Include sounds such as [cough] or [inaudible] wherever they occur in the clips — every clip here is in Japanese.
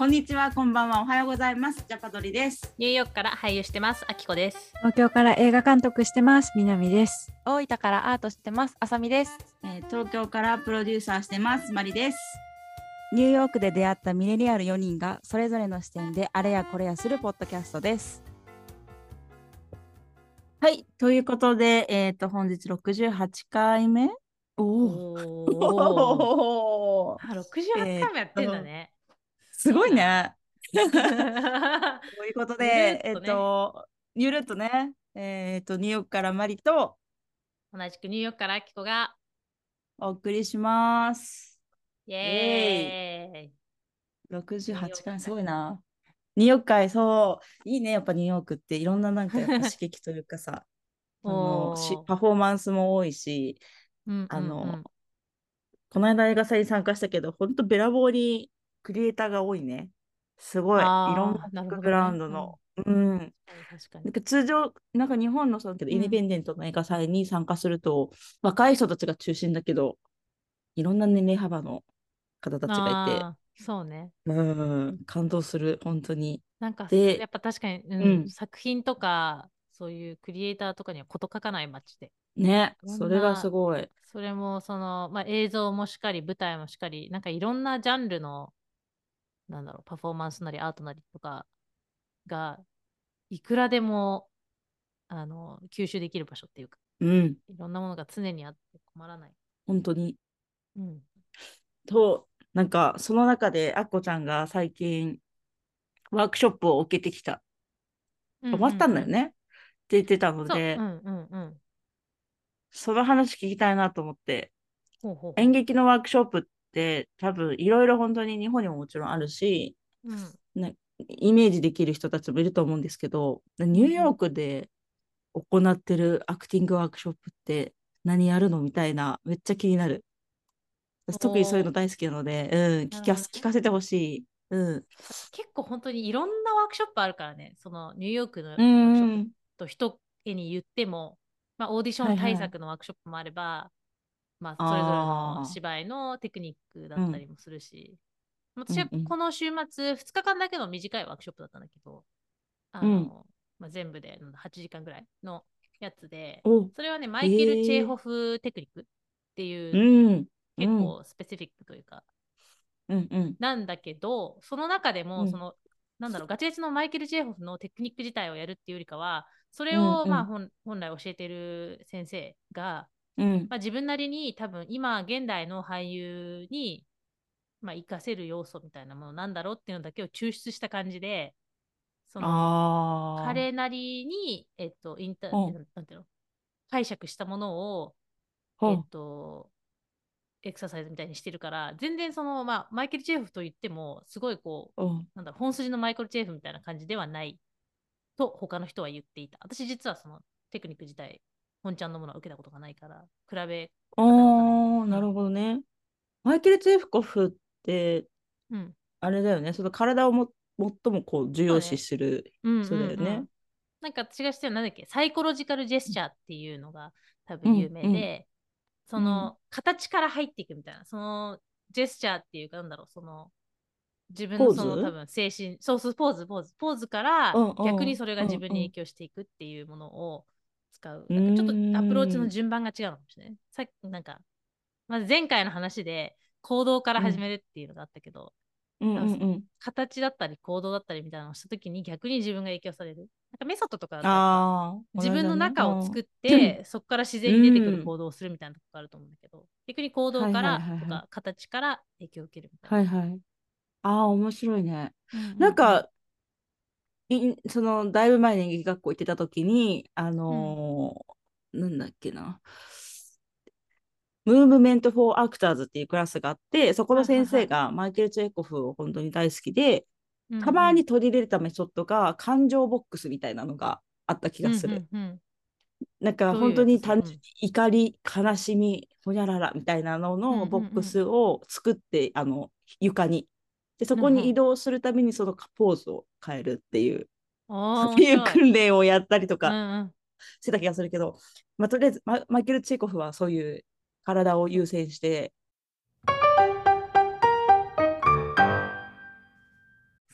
こんにちは、こんばんは、おはようございます。ジャパドリです。ニューヨークから俳優してます。あきこです。東京から映画監督してます。南です。大分からアートしてます。あさみです。えー東京からプロデューサーしてます。マリです。ニューヨークで出会ったミレニアル4人がそれぞれの視点であれやこれやするポッドキャストです。はい、ということで、えっ、と、本日68回目？おおお [laughs] あ、68回もやってんだね。すごいね。[laughs] 同ということで、えっ、とゆるっとね、えっ、と、ニューヨークからマリと。じくニューヨークからあきこが、お送りします。イエーイ。68回目、すごいな。ニューヨーク。会、そう、いいね、やっぱニューヨークっていろんななんか刺激というかさ、[laughs] あのパフォーマンスも多いし、うん。あの、この間映画祭に参加したけど、本当べらぼうにクリエイターが多いね。すごい。いろんなバックグラウンドの。うん。確かになん。か通常、なんか日本のそのインディペンデントの映画祭に参加すると、若い人たちが中心だけど、いろんな年齢幅の方たちがいて、そうね。うん、感動する、本当に。なんか、でやっぱ確かに、うんうん作品とか、そういうクリエイターとかには事書かない街で。ね、それがすごい。それもその、まあ、映像もしかり舞台もしかりなんかいろんなジャンルのなんだろうパフォーマンスなりアートなりとかがいくらでもあの吸収できる場所っていうかうん、いろんなものが常にあって困らない。本当に。うん、と、なんか、その中で、あっこちゃんが最近、ワークショップを受けてきた。終わったんだよね。ね。って言ってたのでう、んうんうん。その話聞きたいなと思って、ほうほうほう演劇のワークショップって多分いろいろ本当に日本にももちろんあるし、うんね、イメージできる人たちもいると思うんですけど、ニューヨークで行ってるアクティングワークショップって何やるのみたいな、めっちゃ気になる。私特にそういうの大好きなので、うん、聞か聞かせてほしい。うん。結構本当にいろんなワークショップあるからねそのニューヨークのワうークショップん。と一重に言っても、まあ、オーディション対策のワークショップもあれば、まあ、それぞれの芝居のテクニックだったりもするし、私はうんうん。この週末2日間だけの短いワークショップだったんだけど、あのうん。まあ、全部でうん8時間ぐらいのやつで、おそれはね、マイケル・チェーホフテクニックっていう、うん。結構スペシフィックというか、うんうん。なんだけど、その中でも、うん。その、なんだろう、ガチガチのマイケル・ジェイホフのテクニック自体をやるっていうよりかは、それを、うんうん。まあ本、本来教えてる先生が、うん。まあ、自分なりに多分今、現代の俳優に、まあ、活かせる要素みたいなものなんだろうっていうのだけを抽出した感じで、その。彼なりに、えっと、インタなんていうの、解釈したものを、えっと、エクササイズみたいにしてるから、全然その、まあ、マイケル・チェーフと言っても、すごいこう、うんなんだ本筋のマイケル・チェーフみたいな感じではないと、他の人は言っていた。私実はそのテクニック自体、本ちゃんのものは受けたことがないから、比べ、ああ、なるほどね。マイケル・チェフコフって、うん。あれだよね、その体をも最もこう重要視する。うん。そうだよね。なんか私が知ってるのなんだっけ、サイコロジカルジェスチャーっていうのが多分有名で、うん。うん。その、形から入っていくみたいな、そのジェスチャーっていうか、なんだろう、その、自分のその多分精神、そうそう、ポーズ、ポーズ、ポーズから逆にそれが自分に影響していくっていうものを使う。なんかちょっとアプローチの順番が違うのかもしれない。さっき、なんか、まず前回の話で行動から始めるっていうのがあったけど、うんうんうん。形だったり行動だったりみたいなのをしたときに逆に自分が影響される。なんかメソッドとか。自分の中を作って、そこから自然に出てくうんる行動をするみたいなとこがあると思うんだけど、逆に行動からはいはいはいはいとか形から影響を受けるみたいな。はいはい。ああ、面白いね。うんうんうんなんか、いその、だいぶ前に演劇学校行ってた時に、あのーなんだっけな。 Movement for Actors っていうクラスがあって、そこの先生がマイケル・チェーコフを本当に大好きで、たまに取り入れたメソッドが感情ボックスみたいなのがあった気がする。。うんうんうんなんか本当に単純に怒り、悲しみ、ほにゃららみたいなのうんうんうんのボックスを作って、あの床に。で、そこうんうん。に移動するためにそのポーズを変えるっていう、おーっていう訓練をやったりとうんかうん。してた気がするけど、まあ、とりあえずママイケル・チェーコフはそういう体を優先して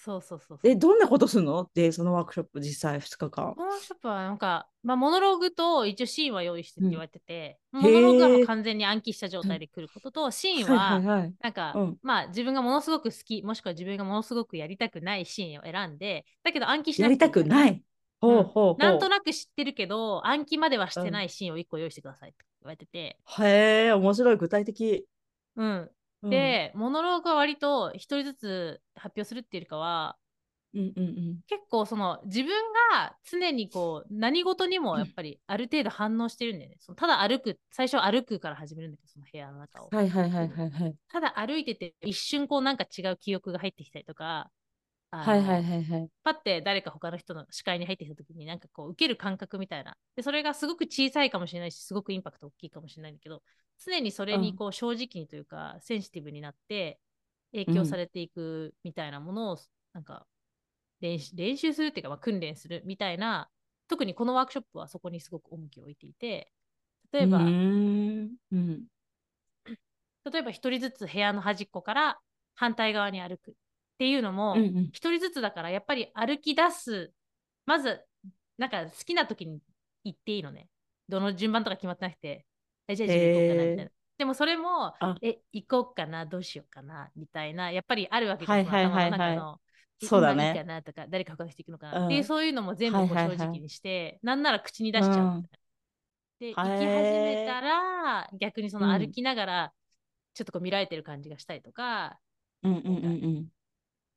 そうそうそうそう。え、どんなことするの？で、そのワークショップ実際2日間ワークショップはなんか、まあ、モノローグと一応シーンは用意してって言われてて、うんモノローグはもう完全に暗記した状態で来ることと、シーンは、はいはいはい。なんか、うんまあ自分がものすごく好き、もしくは自分がものすごくやりたくないシーンを選んで、だけど暗記しなやりたくい。ない。ほうほうほう。なんとなく知ってるけど、暗記まではしてないシーンを1個用意してくださいって言われてて、へえ、面白い、具体的。うん。うん、で、モノローグは割と一人ずつ発表するっていうよりかは、うんうんうん。結構その自分が常にこう何事にもやっぱりある程度反応してるんだよね。そのただ歩く、最初歩くから始めるんだけど、その部屋の中を。はいはいはいはいはい。ただ歩いてて一瞬こうなんか違う記憶が入ってきたりとか、はいはいはいはい。パッて誰か他の人の視界に入ってきた時になんかこう受ける感覚みたいな。で、それがすごく小さいかもしれないし、すごくインパクト大きいかもしれないんだけど、常にそれにこう正直にというか、センシティブになって影響されていくみたいなものをなんか練習練習するっていうか、まあ、訓練するみたいな、特にこのワークショップはそこにすごく重きを置いていて、例えば、うーん。うん。例えば一人ずつ部屋の端っこから反対側に歩くっていうのも、うんうん。一人ずつだからやっぱり歩き出すまずなんか好きな時に行っていいのね。どの順番とか決まってなくてえじゃあ自分行こうかなみたいな。へーでもそれもあ。え行こうかなどうしようかなみたいなやっぱりあるわけじゃん、はいはいはいはい。そうだね。今いいかなとか誰か他の人行くのかな、うん。っていうそういうのも全部こうはいはいはい正直にして、なんなら口に出しちゃうみたいな、で行き始めたら逆にその歩きながらちょっとこう見られてる感じがしたりとか、うんうんうんうん。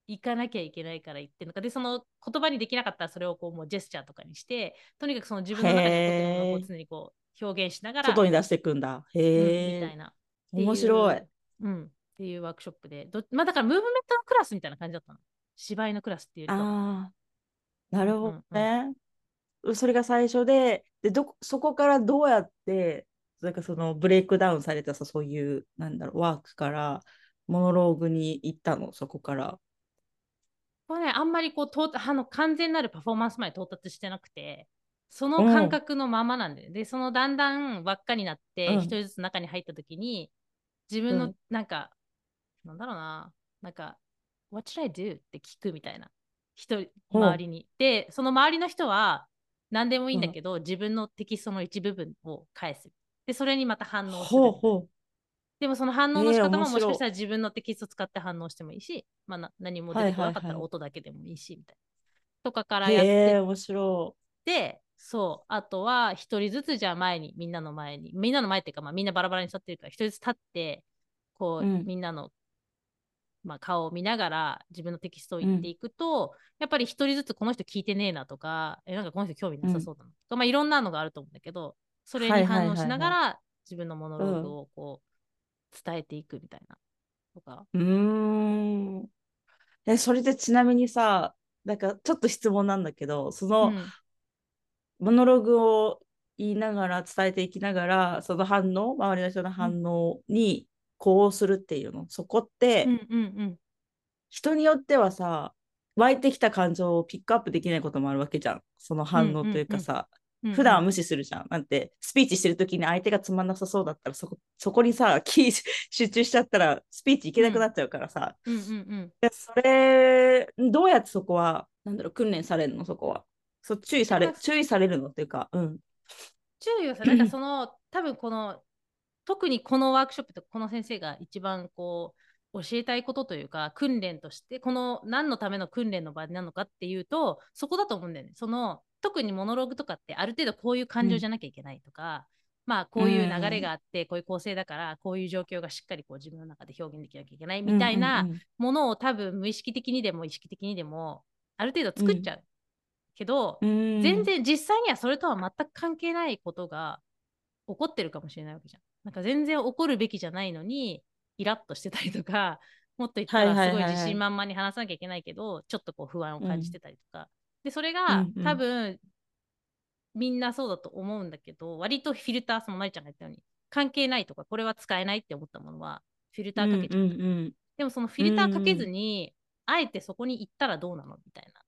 行かなきゃいけないから行ってるのか。でその言葉にできなかったらそれをこうもうジェスチャーとかにしてとにかくその自分の中に起こってるものをこうへー。常にこう表現しながら外に出していくんだ。うんへえ。みたいな面白い。うん、っていうワークショップでどまあだからムーブメントのクラスみたいな感じだったの芝居のクラスっていうああ、なるほどうんね。それが最初で、で、どこ、そこからどうやって、なんかそのブレイクダウンされたさ、そういう、なんだろう、ワークから、モノローグに行ったの、そこから。これね、あんまりこう到達あの完全なるパフォーマンスまで到達してなくて、その感覚のままなんで、で、そのだんだん輪っかになって、うん一人ずつ中に入った時に、自分のうんなんか、なんだろうな、なんか、What should I do? って聞くみたいな。一人、周りに。で、その周りの人は、何でもいいんだけど、自分のテキストの一部分を返す。で、それにまた反応する。でもその反応の仕えー方ももしかしたら自分のテキスト使って反応してもいいし、まあ、な何も出てこなかったら音だけでもいいし、みたいな。とかからう。やって面白って、そう、あとは一人ずつじゃあ前に、みんなの前に、みんなの前っていうか、まあ、みんなバラバラに座ってるから、一人ずつ立って、こう、うんみんなの、まあ、顔を見ながら自分のテキストを言っていくと、やっぱり一人ずつこの人聞いてねえなとか、え、なんかこの人興味なさそうだなとか、まあいろんなのがあると思うんだけど、それに反応しながら自分のモノローグをこう伝えていくみたいなとか。い。うーん。え、それでちなみにさ、なんかちょっと質問なんだけど、その、うんモノログを言いながら伝えていきながらその反応周りの人の反応にこうするっていうの、そこって、うんうんうん。人によってはさ湧いてきた感情をピックアップできないこともあるわけじゃん。その反応というかさ、うんうん普段は無視するじゃん。なんてスピーチしてる時に相手がつまんなさそうだったらそこそこにさ [laughs] キー集中しちゃったらスピーチいけなくなっちゃうからさ、うんうんうん。でそれどうやってそこはなんだろう訓練されるの？そこはそう注意され注意されるのっていうかうん注意はさ、なんかその、[laughs] 多分この、特にこのワークショップとこの先生が一番こう、教えたいことというか、訓練として、この何のための訓練の場なのかっていうと、そこだと思うんだよね。その、特にモノローグとかってある程度こういう感情じゃなきゃいけないとか、まあこういう流れがあって、こういう構成だから、こういう状況がしっかりこう自分の中で表現できなきゃいけないみたいなうんうんうんものを多分無意識的にでも意識的にでも、ある程度作っちゃう。けど、うん全然実際にはそれとは全く関係ないことが起こってるかもしれないわけじゃん。なんか全然起こるべきじゃないのにイラッとしてたりとか [laughs] もっと言ったらすごい自信満々に話さなきゃいけないけどちょっとこう不安を感じてたりとか、でそれうがんうん多分みんなそうだと思うんだけど割とフィルターそのまりちゃんが言ったように関係ないとかこれは使えないって思ったものはフィルターかけちゃう。うんうんうんでもそのフィルターかけずに、あえてそこに行ったらどうなのみたいな。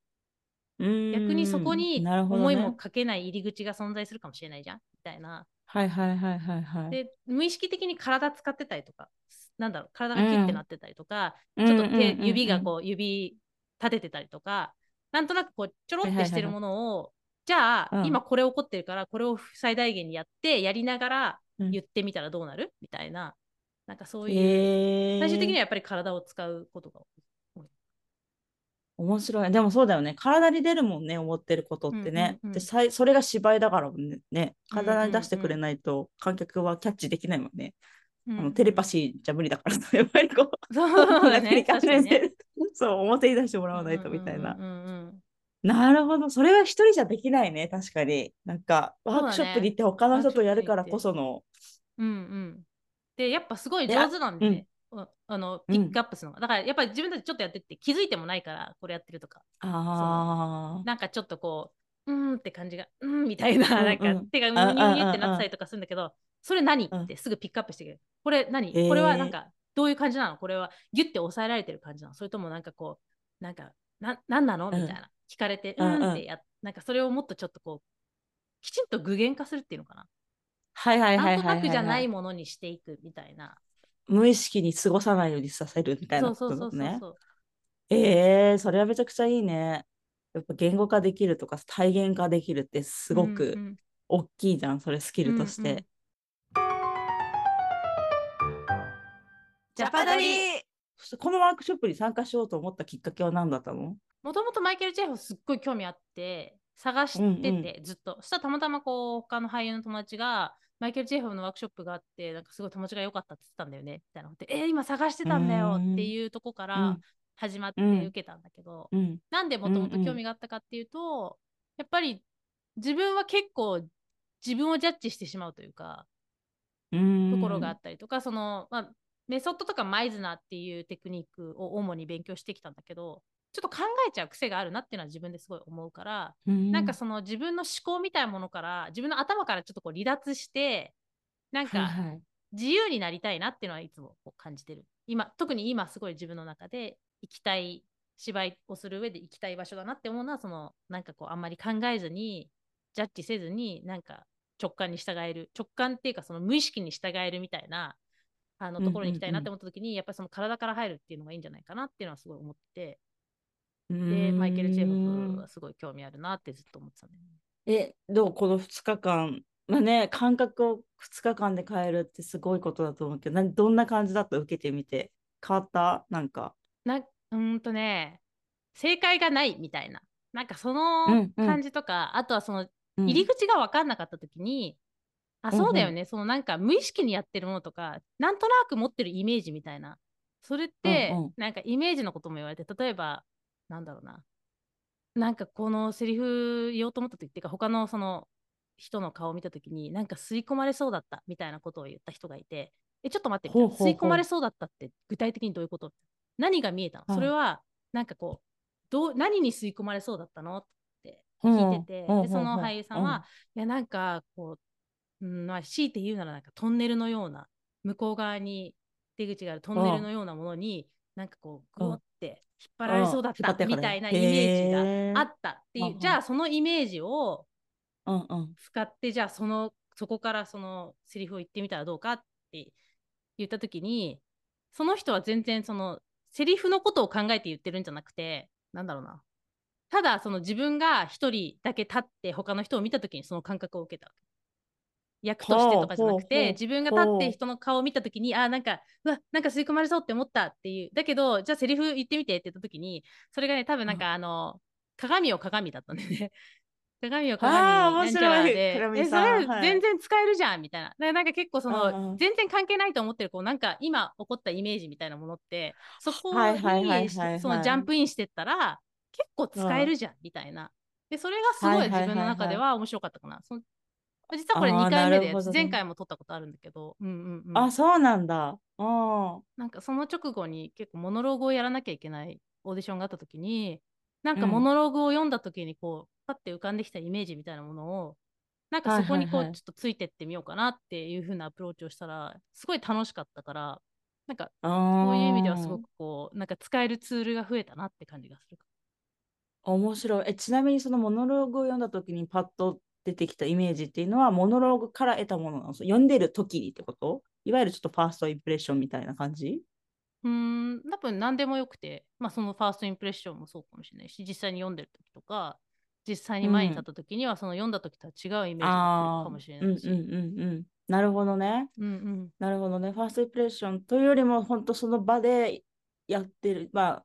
うん。逆にそこに思いもかけない入り口が存在するかもしれないじゃん？みたいな。はいはいはいはいはい。で、無意識的に体使ってたりとか、なんだろう、体がキュッてなってたりとか、うん。ちょっと手、うんうんうん指がこう、指立ててたりとかなんとなくこうちょろってしてるものを、じゃあ、うん今これ起こってるからこれを最大限にやってやりながらうん。言ってみたらどうなる、みたいな。なんかそういう、へー。最終的にはやっぱり体を使うことが多い。面白い。でもそうだよね。体に出るもんね、思ってることってね。うんうんうんでさいそれが芝居だからねね。うんうんうん体に出してくれないと観客はキャッチできないもんね。うんあのテレパシーじゃ無理だからさ、やっぱりこう。[laughs] そうだ [laughs] そう、表に出してもらわないとみたいなうん。うんうんうんなるほど。それは一人じゃできないね、確かに。なんか、ワークショップに行って他の人とやるからこその。うんうん。で、やっぱすごい上手なんでね。うんあのうん。ピックアップするの。が、だからやっぱり自分たちちょっとやってって気づいてもないからこれやってるとか。あなんかちょっとこううーんって感じがうーんみたいな, [laughs] うんうんなん。か手がうにゅうにゅうってなってたりとかするんだけどそれ何？うんってすぐピックアップしてくれる。これ何？へーこれはなんかどういう感じなの？これはギュッて抑えられてる感じなの？それともなんかこうなんかななんなの？みたいな。聞かれてうんってやなんかそれをもっとちょっとこうきちんと具現化するっていうのかな？はいはいはいはいはい、なんとなくじゃないものにしていくみたいな無意識に過ごさないようにさせるみたいなそうそうそうそう。ことだね。そうええそれはめちゃくちゃいいね。やっぱ言語化できるとか体現化できるってすごうんうくん。大きいじゃん、それスキルとして。ジャパドリそしてこのワークショップに参加しようと思ったきっかけは何だったの？もともとマイケル・チェフすっごい興味あって探してて、うんうん。ずっと。そしたらたまたまこう他の俳優の友達がマイケル・チェフのワークショップがあってなんかすごい友達が良かったって言ってたんだよねみたいなことでえー今探してたんだよっていうとこかうらん。始まってうん受けたん。だけど、うん。なんでもともと興味があったかっていうと、やっぱり自分は結構自分をジャッジしてしまうというか、ところがあったりとか、その、まあ、メソッドとかマイズナーっていうテクニックを主に勉強してきたんだけど、ちょっと考えちゃう癖があるなっていうのは自分ですごい思うから、なんかその自分の思考みたいなものから、自分の頭からちょっとこう離脱して、なんか自由になりたいなっていうのはいつもこう感じてる。今、特に今すごい自分の中で行きたい、芝居をする上で行きたい場所だなって思うのは、そのなんかこうあんまり考えずに、ジャッジせずに、なんか直感に従える、直感っていうかその無意識に従えるみたいなあのうんうんうんところに行きたいなって思った時に、やっぱりその体から入るっていうのがいいんじゃないかなっていうのはすごい思ってで、マイケル・チェフはすごい興味あるなってずっと思ってたね。え、どうこの2日間、まあね、感覚を2日間で変えるってすごいことだと思うけど、などんな感じだった？受けてみて。変わった？なんか。なうーんとね、正解がないみたいな。なんかそうんのうん感じとか、あとはそのうん入り口が分かんなかった時に、あ、うんうんそうだよね、そのなんか無意識にやってるものとか、なんとなく持ってるイメージみたいな。それって、うんうんなんかイメージのことも言われて、例えば、なんだろうな。なんかこのセリフ言おうと思った時っていうか、他のその人の顔を見た時に、なんか吸い込まれそうだったみたいなことを言った人がいて、え、ちょっと待ってほうほう吸い込まれそうだったって具体的にどういうこと？何が見えたの、はいそれは、なんかこう、どう何に吸い込まれそうだったの？って聞いてて、うんでその俳優さんは、いや、なんかこう、うんまあ、強いて言うならなんかトンネルのような、向こう側に出口があるトンネルのようなものに、なんかこう、ぐわって引っ張られそうだったみたいなイメージがあっったっていう、じゃあそのイメージをた。うんうん。使って、じゃあその、そこからそのセリフを言ってみたらどうかって言ったときに、その人は全然そのセリフのことを考えて言ってるんじゃなくて、なんだろうな。ただその自分が一人だけ立って他の人を見たときにその感覚を受けたわけ。役としてとかじゃなくて、自分が立って人の顔を見たときに、あー、なんか、うわ、なんか吸い込まれそうって思ったっていう。だけど、じゃあセリフ言ってみてって言ったときに、それがね、多分なんかあの、鏡を鏡だったんだよね。[laughs] 鏡を鏡なんちゃらで、え、それはい全然使えるじゃんみたいな。だからなんか結構その、うんうん全然関係ないと思ってる、こうなんか今起こったイメージみたいなものって、そこはいはいはいはいにはいそのジャンプインしてったら、結構使えるじゃんみたいな。で、それがすごい自分の中では面白かったかな。その実はこれあー2回目でね前回も撮ったことあるんだけど、うんうんうん。あ、そうなんだ。うん。なんかその直後に結構モノローグをやらなきゃいけないオーディションがあった時になんかうんモノローグを読んだ時にこうパッて浮かんできたイメージみたいなものをなんかそこにこはいはいはいうちょっとついてってみようかなっていう風なアプローチをしたらすごい楽しかったからなんかそそういう意味ではすごくこうなんか使えるツールが増えたなって感じがするか面白い。え、ちなみにそのモノローグを読んだ時にパッと出てきたイメージっていうのは、モノローグから得たものなのそう読んでる時にってこと？いわゆるちょっとファーストインプレッションみたいな感じ？うーんだ分何でもよくて、まあ、そのファーストインプレッションもそうかもしれないし実際に読んでる時とか実際に前に立った時には、その読んだ時とは違うイメージが来るかもしれないし。うんうんうんうん。なるほどね。うんうんなるほどね。ファーストインプレッションというよりも、本当その場でやってる、ま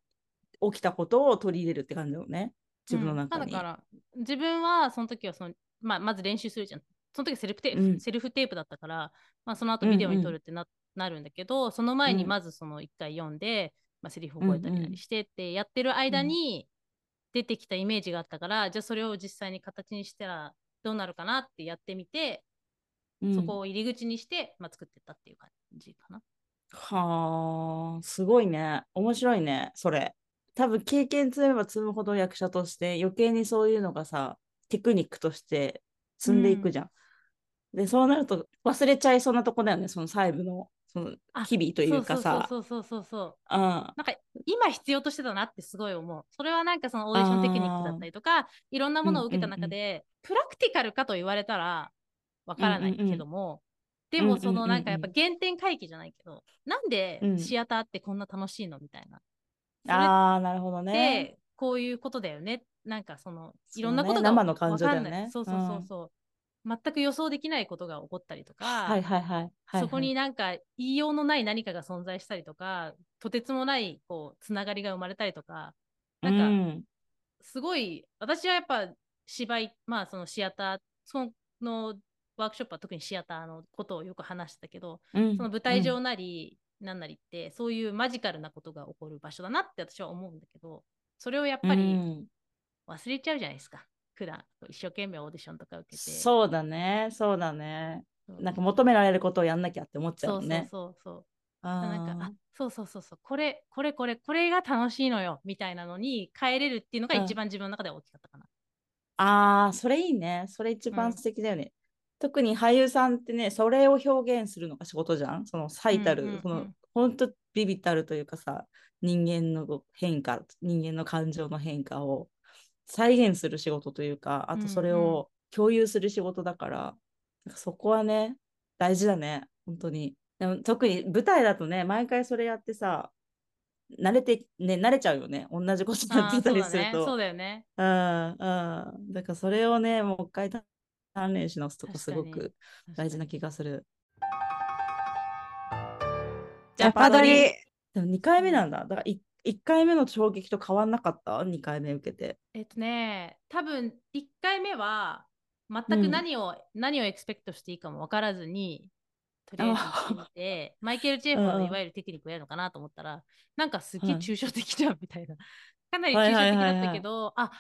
あ、起きたことを取り入れるって感じだよね。自分の中に。うんだから自分はその時はその、まあ、まず練習するじゃん。その時セルフテープ、うん。セルフテープだったから、まあ、その後ビデオに撮るってな,、なるんだけどその前にうん。まずその一回読んで、まあ、セリフ覚えたりなりしてってやってる間に出てきたイメージがあったから、じゃあそれを実際に形にしたらどうなるかなってやってみて、うん。そこを入り口にして、まあ、作ってったっていう感じかな。はあ、すごいね。面白いね、それ。多分経験積めば積むほど役者として余計にそういうのがさ、テクニックとして積んでいくじゃん。で、そうなると忘れちゃいそうなとこだよね、その細部の、そのあ日々というかさ。そうそうそうそうそう。なんか今必要としてたなってすごい思う。それはなんかそのオーディションテクニックだったりとか、いろんなものを受けた中で、プラクティカルかと言われたらわからないけども、でもそのなんかやっぱ原点回帰じゃないけど、なんでうんシアターってこんな楽しいのみたいな。それああ、なるほどっね。てこういうことだよね。なんかそのいろんなことが生の感情だよね。わかんない。そうそうそうそう。全く予想できないことが起こったりとか、はいはいはい。そこになんか言いようのない何かが存在したりとか、とてつもないこうつながりが生まれたりとか、なんかうんすごい、私はやっぱ芝居、まあそのシアター、そのワークショップは特にシアターのことをよく話してたけど、うんその舞台上なり、なんなりって、そういうマジカルなことが起こる場所だなって私は思うんだけど、それをやっぱうりん忘れちゃうじゃないですか。普段一生懸命オーディションとか受けて。そうだね、そうだね。なんか求められることをやんなきゃって思っちゃそううそう。そうそう。なんかあそうそうそうそうこれこれこれこれが楽しいのよみたいなのに変えれるっていうのがうん一番自分の中では大きかったかな。あー、それいいね。それ一番素敵だよね。特に俳優さんってね、それを表現するのが仕事じゃん。その最たる、うんうんうんその本当ビビたるというかさ、人間の変化、人間の感情の変化を再現する仕事というか、あとそれうんうんを共有する仕事だから、なんかそこはね、大事だね。本当に。でも特に舞台だとね、毎回それやってさ、慣れて、ね、慣れちゃうよね。同じことやってた。りすると。そうだよね。うんうん。だからそれをね、もう一回鍛錬し直すとこすごく大事な気がする。ジャパドリでも2回目なんだ。だから 1, 回目の衝撃と変わんなかった ?2 回目受けて。えっとね多分1回目は全くうん何を、何をエクスペクトしていいかも分からずにとりあえず行って [laughs] マイケル・チェーファーうんうんのいわゆるテクニックをやるのかなと思ったら、なんかすげえはい抽象的じゃんみたいな。[laughs] かなりはい抽象的だったけど、あ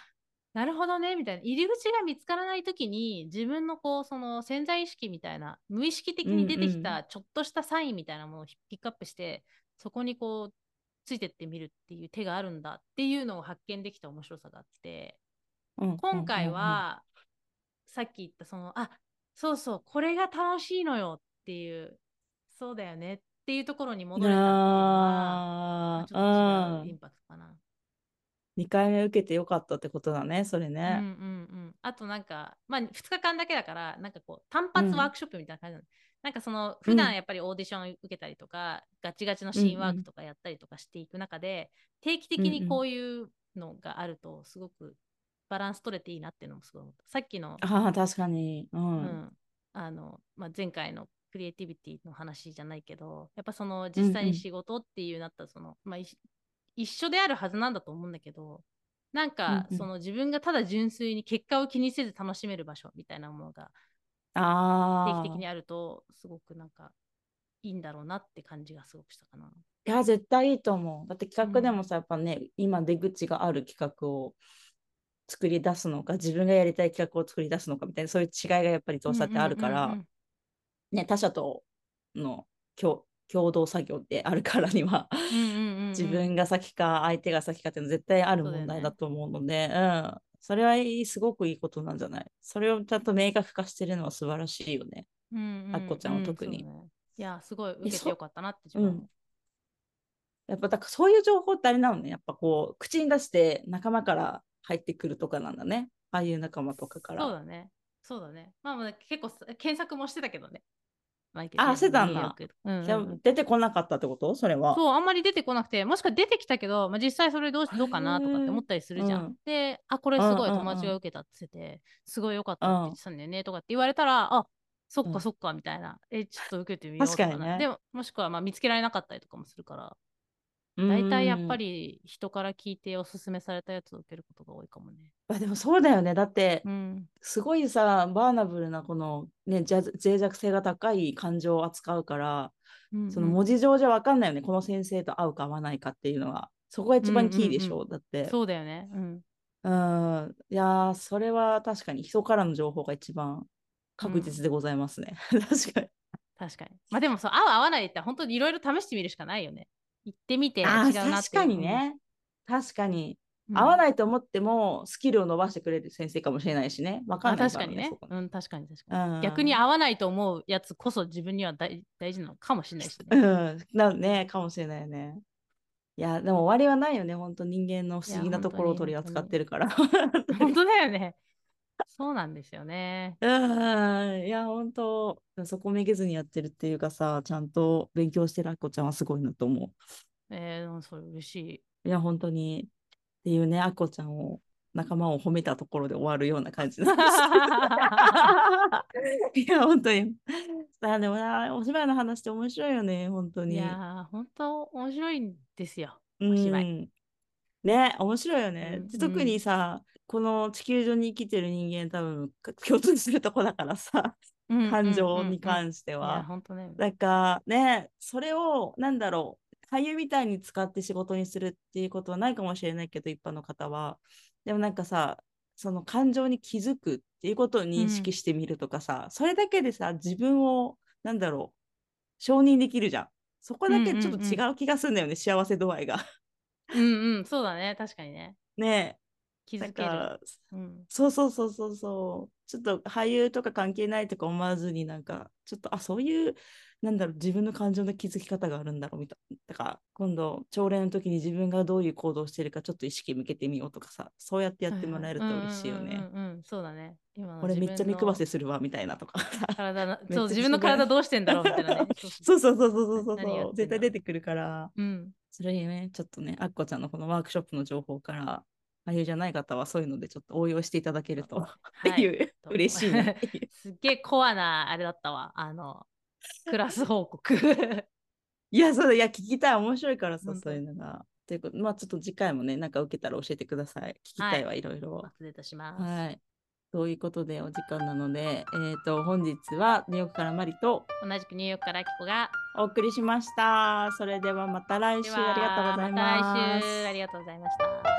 なるほどねみたいな入り口が見つからない時に自分のこうその潜在意識みたいな無意識的に出てきうんたちょっとしたサインみたいなものをピックアップして、そこにこうついてってみるっていう手があるんだっていうのを発見できた面白さがあってうん今回、はさっき言ったそのあそうそうこれが楽しいのよっていうそうだよねっていうところに戻れたっていうのはまああちょっと違うイン。パクトかな。2回目受けてよかったってことだね、それうんうんね。うん、あとなんか、まあ、2日間だけだからなんかこう単発ワークショップみたいな感じなの、なんかその普段やっぱりオーディション受けたりとか、ガチガチのシーンワークとかやったりとかしていく中で、定期的にこういうのがあるとすごくバランス取れていいなっていうのもすごい思った。さっきの,、ああ、確かに。う。うんんあのまあ、前回のクリエイティビティの話じゃないけどやっぱその実際に仕事っていうなったらその、まあ、い一緒であるはずなんだと思うんだけどなんかうんうんその自分がただ純粋に結果を気にせず楽しめる場所みたいなものが定。期的にあるとすごくなんかいいんだろうなって感じがすごくしたかな。いや、絶対いいと思う。だって企画でもさ、やっぱね、今出口がある企画を作り出すのか、自分がやりたい企画を作り出すのかみたいな、そういう違いがやっぱりどうしたってあるから、うんうんうんうんね、他者との共共同作業であるからには、うんうんうんうん自分が先か相手が先かっていうのは絶対ある問題だと思うので、うん。それはすごくいいことなんじゃない？それをちゃんと明確化してるのは素晴らしいよね。うんうんあっこちゃんは特にうんねいやすごい受けそてよかったなって自分うやっぱだからそういう情報ってあれなのね。やっぱこう、口に出して仲間から入ってくるとかなんだね。ああいう仲間とかから。そうだね。そうだね。まあまあ結構さ検索もしてたけどね。マイケルあしてたんだ。うんうんじゃあ出てこなかったってこと？それは。そう、あんまり出てこなくて、もしか出てきたけど、まあ、実際それどうしどうかなとかって思ったりするじゃん。うんで、あ、これすごい友達が受けたって言ってて、すごい良かったって言ってたんだよねとかって言われたら、あそっうん。かそっかみたいな。え、ちょっと受けてみようとかな。確かにね。でも、もしくはまあ見つけられなかったりとかもするから、大体やっぱり。り人から聞いておすすめされたやつを受けることが多いかもね。あでもそうだよね。だって、うん。すごいさ、バーナブルなこの、ね、じゃ脆弱性が高い感情を扱うから、うんその文字上じゃ分かんないよね。この先生と合うか合わないかっていうのは。そこが一番キーでしょ。うんだって。そうだよね。うん。うん。いやー、それは確かに人からの情報が一番確実でございますね。[laughs] 確かに。確かに。まあでもそう、合う合わないって本当にいろいろ試してみるしかないよね。行ってみて違うあなって確かにね。確かに。うん。合わないと思っても、スキルを伸ばしてくれる先生かもしれないしね。分かあんない確かにね。うん、確かに確かに。うん逆に合わないと思うやつこそ自分には大大事なのかもしれないしうね。ん、なね、かもしれないよね。いや、でも終わりはないよね。本当人間の不思議なところを取り扱ってるから。本当だよね。そうなんですよね。うん、いや、本当そこめげずにやってるっていうかさ、ちゃんと勉強してるあっこちゃんはすごいなと思えー、それ嬉しい。う。いや、本当に。っていうね、あっこちゃんを、仲間を褒めたところで終わるような感じなんです。[laughs] いや、本当に。あでもな、お芝居の話って面白いよね、本当に。いやー、本当面白いんですよ。うお芝居ん。ね、面白いよね。うんで特にさ、この地球上に生きてる人間多分か共通するとこだからさ、感情に関しては。本当ね。だからね、それをなんだろう、俳優みたいに使って仕事にするっていうことはないかもしれないけど、一般の方は。でもなんかさ、その感情に気づくっていうことを認識してみるとかさ、それだけでさ、自分を、なんだろう、承認できるじゃん。そこだけちょっと違う気がするんだよね、幸せ度合いが。うんうん、そうだね。確かにね。[laughs] ね気づける。か、うん、そうそうそうそうそう。ちょっと俳優とか関係ないとか思わずになんか、ちょっと、あ、そういう、なんだろう、自分の感情の気づき方があるんだろうみたいな。だから、今度、朝礼の時に自分がどういう行動をしてるか、ちょっと意識向けてみようとかさ、そうやってやってもらえると嬉しいよね。そうだね。今のこれめっちゃ目配せするわ、みたいなとか。体のそう、自分の体どうしてんだろうみたいなね。[laughs] そうそうそうそうそうそう絶対出てくるから、うん。それにね、ちょっとね、あっこちゃんのこのワークショップの情報から、俳優じゃない方はそういうのでちょっと応用していただけると、っ [laughs] てはいいう、嬉しいなっていう。[laughs] すっげえコアなあれだったわ。あの、クラス報告。[laughs] いや、そうだ、いや、聞きたい、面白いからさ、そういうのが。ということまあ、ちょっと次回もね、なんか受けたら教えてください。聞きたいわ、いろいろ。失礼いたします。はい。ということで、お時間なので、えっ、と、本日はニューヨークからマリと同じくニューヨークからキコが。お送りしました。それではまた来週ありがとうございます。また来週ありがとうございました。